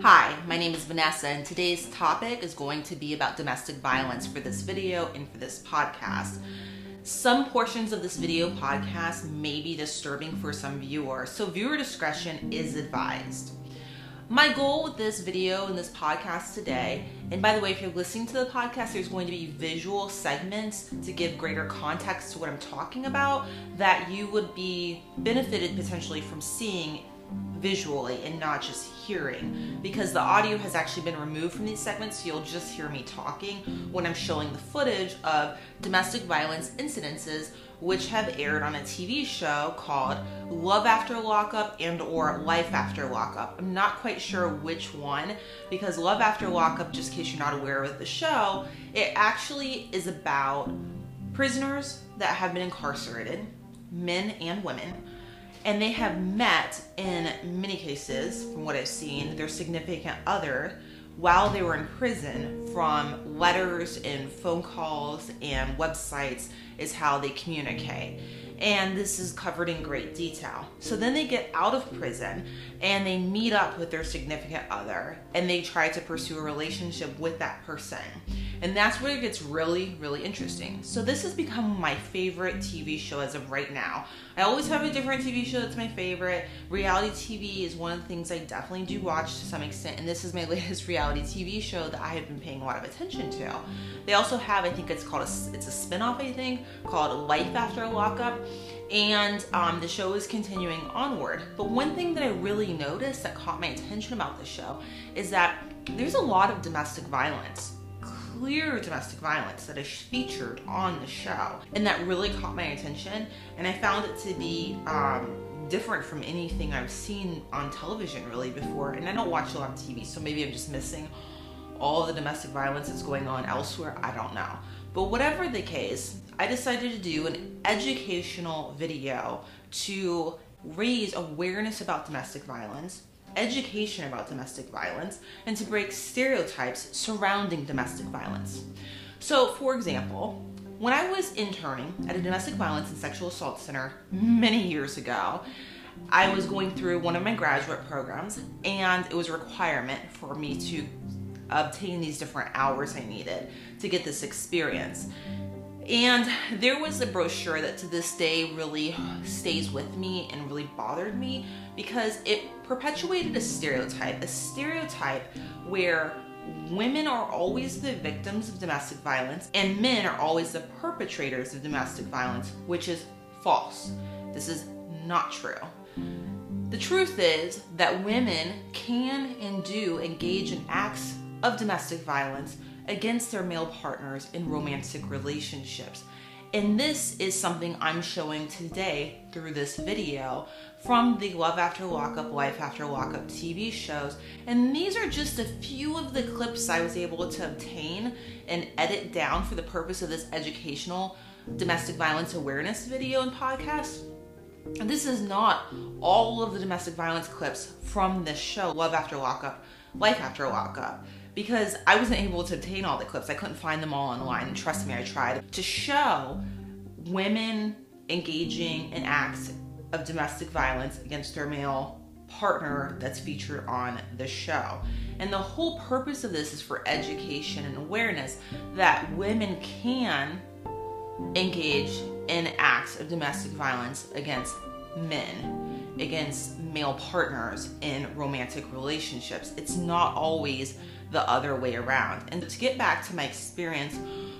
Hi, my name is Vanessa, and today's topic is going to be about domestic violence for this video and for this podcast. Some portions of this video podcast may be disturbing for some viewers, so viewer discretion is advised. My goal with this video and this podcast today, and by the way, if you're listening to the podcast, there's going to be visual segments to give greater context to what I'm talking about that you would be benefited potentially from seeing visually and not just hearing because the audio has actually been removed from these segments so you'll just hear me talking when I'm showing the footage of domestic violence incidences which have aired on a TV show called Love After Lockup and or Life After Lockup. I'm not quite sure which one because Love After Lockup just in case you're not aware of the show, it actually is about prisoners that have been incarcerated, men and women and they have met in many cases from what i've seen their significant other while they were in prison from letters and phone calls and websites is how they communicate and this is covered in great detail. So then they get out of prison and they meet up with their significant other and they try to pursue a relationship with that person. And that's where it gets really, really interesting. So this has become my favorite TV show as of right now. I always have a different TV show that's my favorite. Reality TV is one of the things I definitely do watch to some extent, and this is my latest reality TV show that I have been paying a lot of attention to. They also have, I think it's called a, it's a spinoff, I think, called Life After a Lockup, and um, the show is continuing onward. But one thing that I really noticed that caught my attention about the show is that there's a lot of domestic violence clear domestic violence that is featured on the show. And that really caught my attention and i found it to be um, different from anything i've seen on television really before. And i don't watch a lot of tv so maybe i'm just missing all the domestic violence that's going on elsewhere. I don't know. But whatever the case i decided to do an educational video to raise awareness about domestic violence education about domestic violence, and to break stereotypes surrounding domestic violence. So, for example, when I was interning at a domestic violence and sexual assault center many years ago, I was going through one of my graduate programs, and it was a requirement for me to obtain these different hours I needed to get this experience. And there was a brochure that to this day really stays with me and really bothered me because it perpetuated a stereotype, a stereotype where women are always the victims of domestic violence and men are always the perpetrators of domestic violence, which is false. This is not true. The truth is that women can and do engage in acts of domestic violence against their male partners in romantic relationships. And this is something I'm showing today through this video from the Love After Lockup, Life After Lockup TV shows. And these are just a few of the clips I was able to obtain and edit down for the purpose of this educational domestic violence awareness video and podcast. And this is not all of the domestic violence clips from this show, Love After Lockup, Life After Lockup because I wasn't able to obtain all the clips. I couldn't find them all online. And trust me, I tried to show women engaging in acts of domestic violence against their male partner that's featured on the show. And the whole purpose of this is for education and awareness that women can engage in acts of domestic violence against men, against male partners in romantic relationships. It's not always the other way around. And to get back to my experience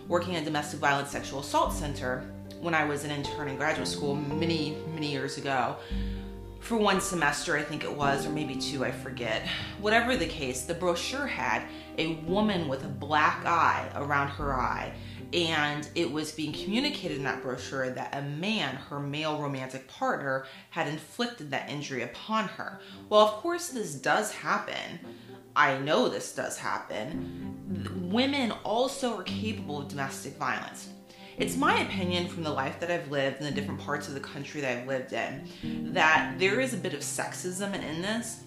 working at domestic violence sexual assault center when I was an intern in graduate school many, many years ago, for one semester, I think it was, or maybe two, I forget. Whatever the case, the brochure had a woman with a black eye around her eye. And it was being communicated in that brochure that a man, her male romantic partner, had inflicted that injury upon her. Well, of course, this does happen. I know this does happen, women also are capable of domestic violence. It's my opinion from the life that I've lived in the different parts of the country that I've lived in that there is a bit of sexism in this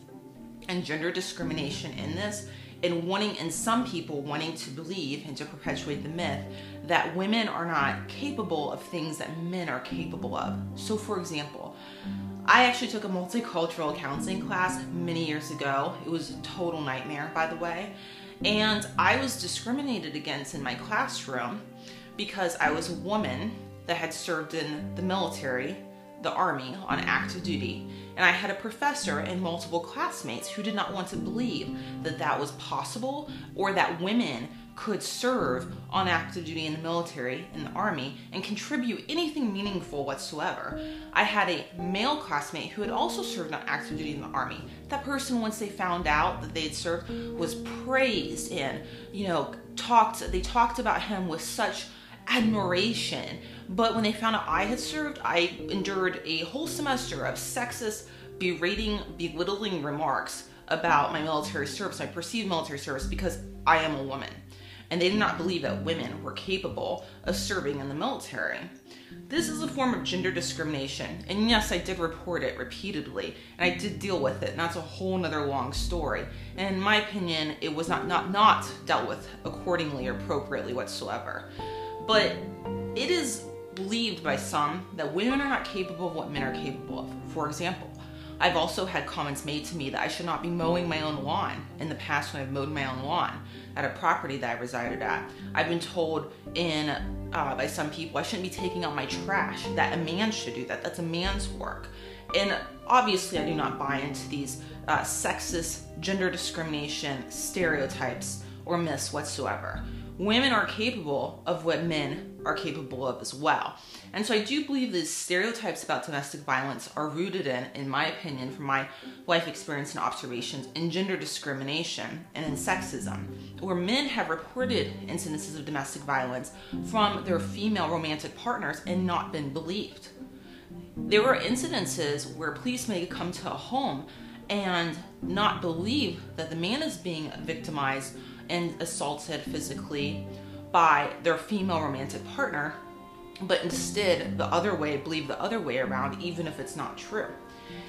and gender discrimination in this and wanting and some people wanting to believe and to perpetuate the myth that women are not capable of things that men are capable of. So for example, I actually took a multicultural counseling class many years ago. It was a total nightmare, by the way. And I was discriminated against in my classroom because I was a woman that had served in the military, the army, on active duty. And I had a professor and multiple classmates who did not want to believe that that was possible or that women could serve on active duty in the military, in the army, and contribute anything meaningful whatsoever. I had a male classmate who had also served on active duty in the army. That person, once they found out that they had served, was praised and, you know, talked, they talked about him with such admiration. But when they found out I had served, I endured a whole semester of sexist, berating, belittling remarks about my military service, my perceived military service, because I am a woman and they did not believe that women were capable of serving in the military. This is a form of gender discrimination, and yes, I did report it repeatedly, and I did deal with it, and that's a whole nother long story. And in my opinion, it was not, not, not dealt with accordingly or appropriately whatsoever. But it is believed by some that women are not capable of what men are capable of. For example, I've also had comments made to me that I should not be mowing my own lawn in the past when I've mowed my own lawn at a property that I resided at. I've been told in uh, by some people I shouldn't be taking out my trash, that a man should do that. That's a man's work. And obviously, I do not buy into these uh, sexist, gender discrimination, stereotypes, or myths whatsoever women are capable of what men are capable of as well. And so I do believe these stereotypes about domestic violence are rooted in, in my opinion, from my life experience and observations, in gender discrimination and in sexism, where men have reported incidences of domestic violence from their female romantic partners and not been believed. There were incidences where police may come to a home and not believe that the man is being victimized and assaulted physically by their female romantic partner, but instead the other way, believe the other way around, even if it's not true.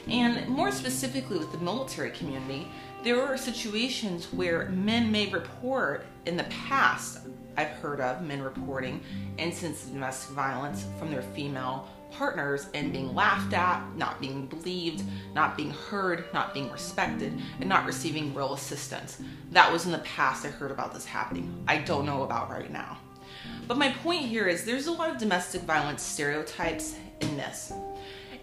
And more specifically with the military community, there are situations where men may report in the past, I've heard of men reporting instances of domestic violence from their female partners and being laughed at, not being believed, not being heard, not being respected, and not receiving real assistance. That was in the past I heard about this happening. I don't know about right now. But my point here is there's a lot of domestic violence stereotypes in this.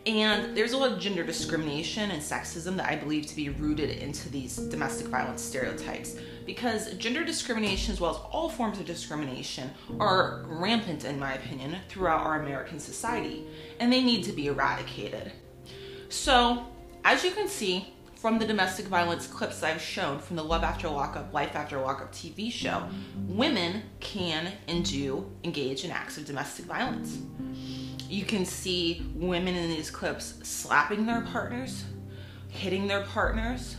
And there's a lot of gender discrimination and sexism that I believe to be rooted into these domestic violence stereotypes. Because gender discrimination, as well as all forms of discrimination, are rampant, in my opinion, throughout our American society, and they need to be eradicated. So, as you can see from the domestic violence clips I've shown from the Love After Lockup, Life After Lockup TV show, women can and do engage in acts of domestic violence you can see women in these clips slapping their partners, hitting their partners,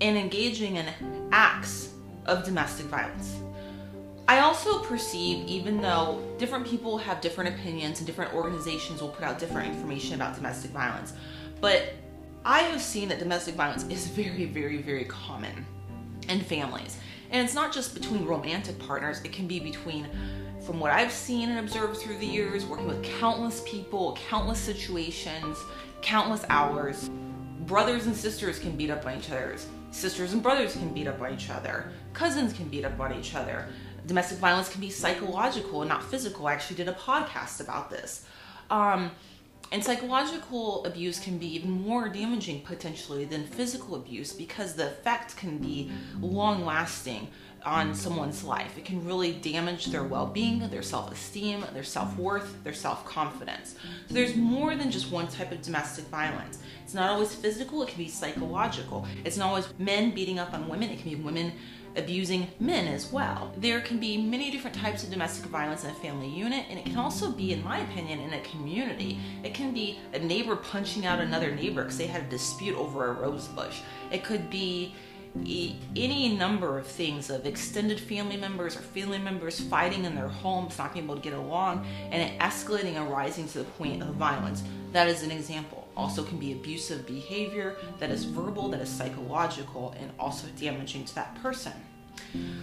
and engaging in acts of domestic violence. I also perceive, even though different people have different opinions and different organizations will put out different information about domestic violence, but I have seen that domestic violence is very, very, very common in families. And it's not just between romantic partners, it can be between from what I've seen and observed through the years, working with countless people, countless situations, countless hours, brothers and sisters can beat up on each other. Sisters and brothers can beat up on each other. Cousins can beat up on each other. Domestic violence can be psychological and not physical. I actually did a podcast about this. Um, and psychological abuse can be even more damaging potentially than physical abuse because the effect can be long lasting on someone's life. It can really damage their well being, their self esteem, their self worth, their self confidence. So there's more than just one type of domestic violence. It's not always physical, it can be psychological. It's not always men beating up on women, it can be women abusing men as well. There can be many different types of domestic violence in a family unit, and it can also be, in my opinion, in a community. It can be a neighbor punching out another neighbor because they had a dispute over a rose bush. It could be any number of things of extended family members or family members fighting in their homes, not being able to get along, and it escalating and rising to the point of violence. That is an example. Also, can be abusive behavior that is verbal, that is psychological, and also damaging to that person.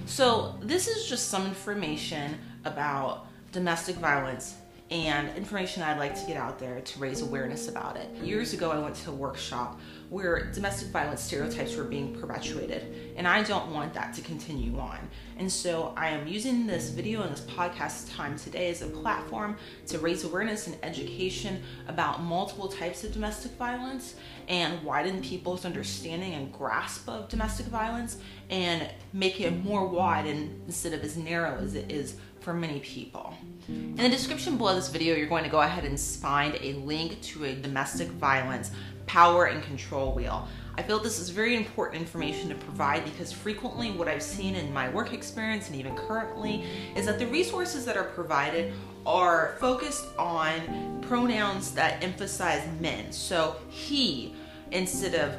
So, this is just some information about domestic violence and information I'd like to get out there to raise awareness about it. Years ago, I went to a workshop where domestic violence stereotypes were being perpetuated, and I don't want that to continue on. And so I am using this video and this podcast time today as a platform to raise awareness and education about multiple types of domestic violence and widen people's understanding and grasp of domestic violence and make it more wide and instead of as narrow as it is for many people. In the description below this video, you're going to go ahead and find a link to a domestic violence power and control wheel. I feel this is very important information to provide because frequently what I've seen in my work experience and even currently is that the resources that are provided are focused on pronouns that emphasize men. So he instead of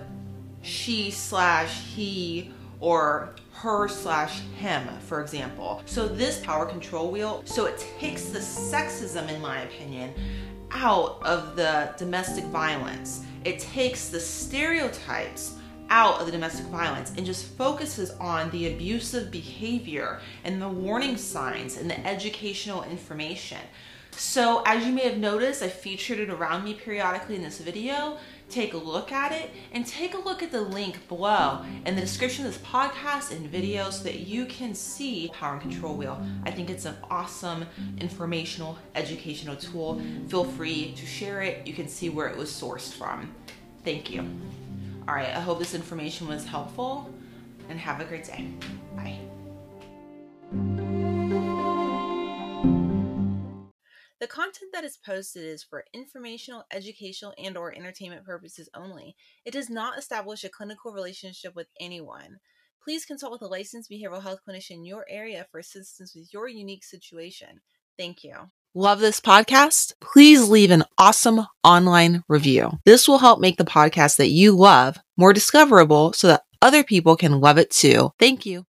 she slash he or her slash him, for example. So this power control wheel, so it takes the sexism, in my opinion, out of the domestic violence. It takes the stereotypes out of the domestic violence and just focuses on the abusive behavior and the warning signs and the educational information. So as you may have noticed, I featured it around me periodically in this video take a look at it and take a look at the link below in the description of this podcast and video so that you can see Power and Control Wheel. I think it's an awesome informational, educational tool. Feel free to share it. You can see where it was sourced from. Thank you. All right, I hope this information was helpful and have a great day. Bye. The content that is posted is for informational, educational, and or entertainment purposes only. It does not establish a clinical relationship with anyone. Please consult with a licensed behavioral health clinician in your area for assistance with your unique situation. Thank you. Love this podcast? Please leave an awesome online review. This will help make the podcast that you love more discoverable so that other people can love it too. Thank you.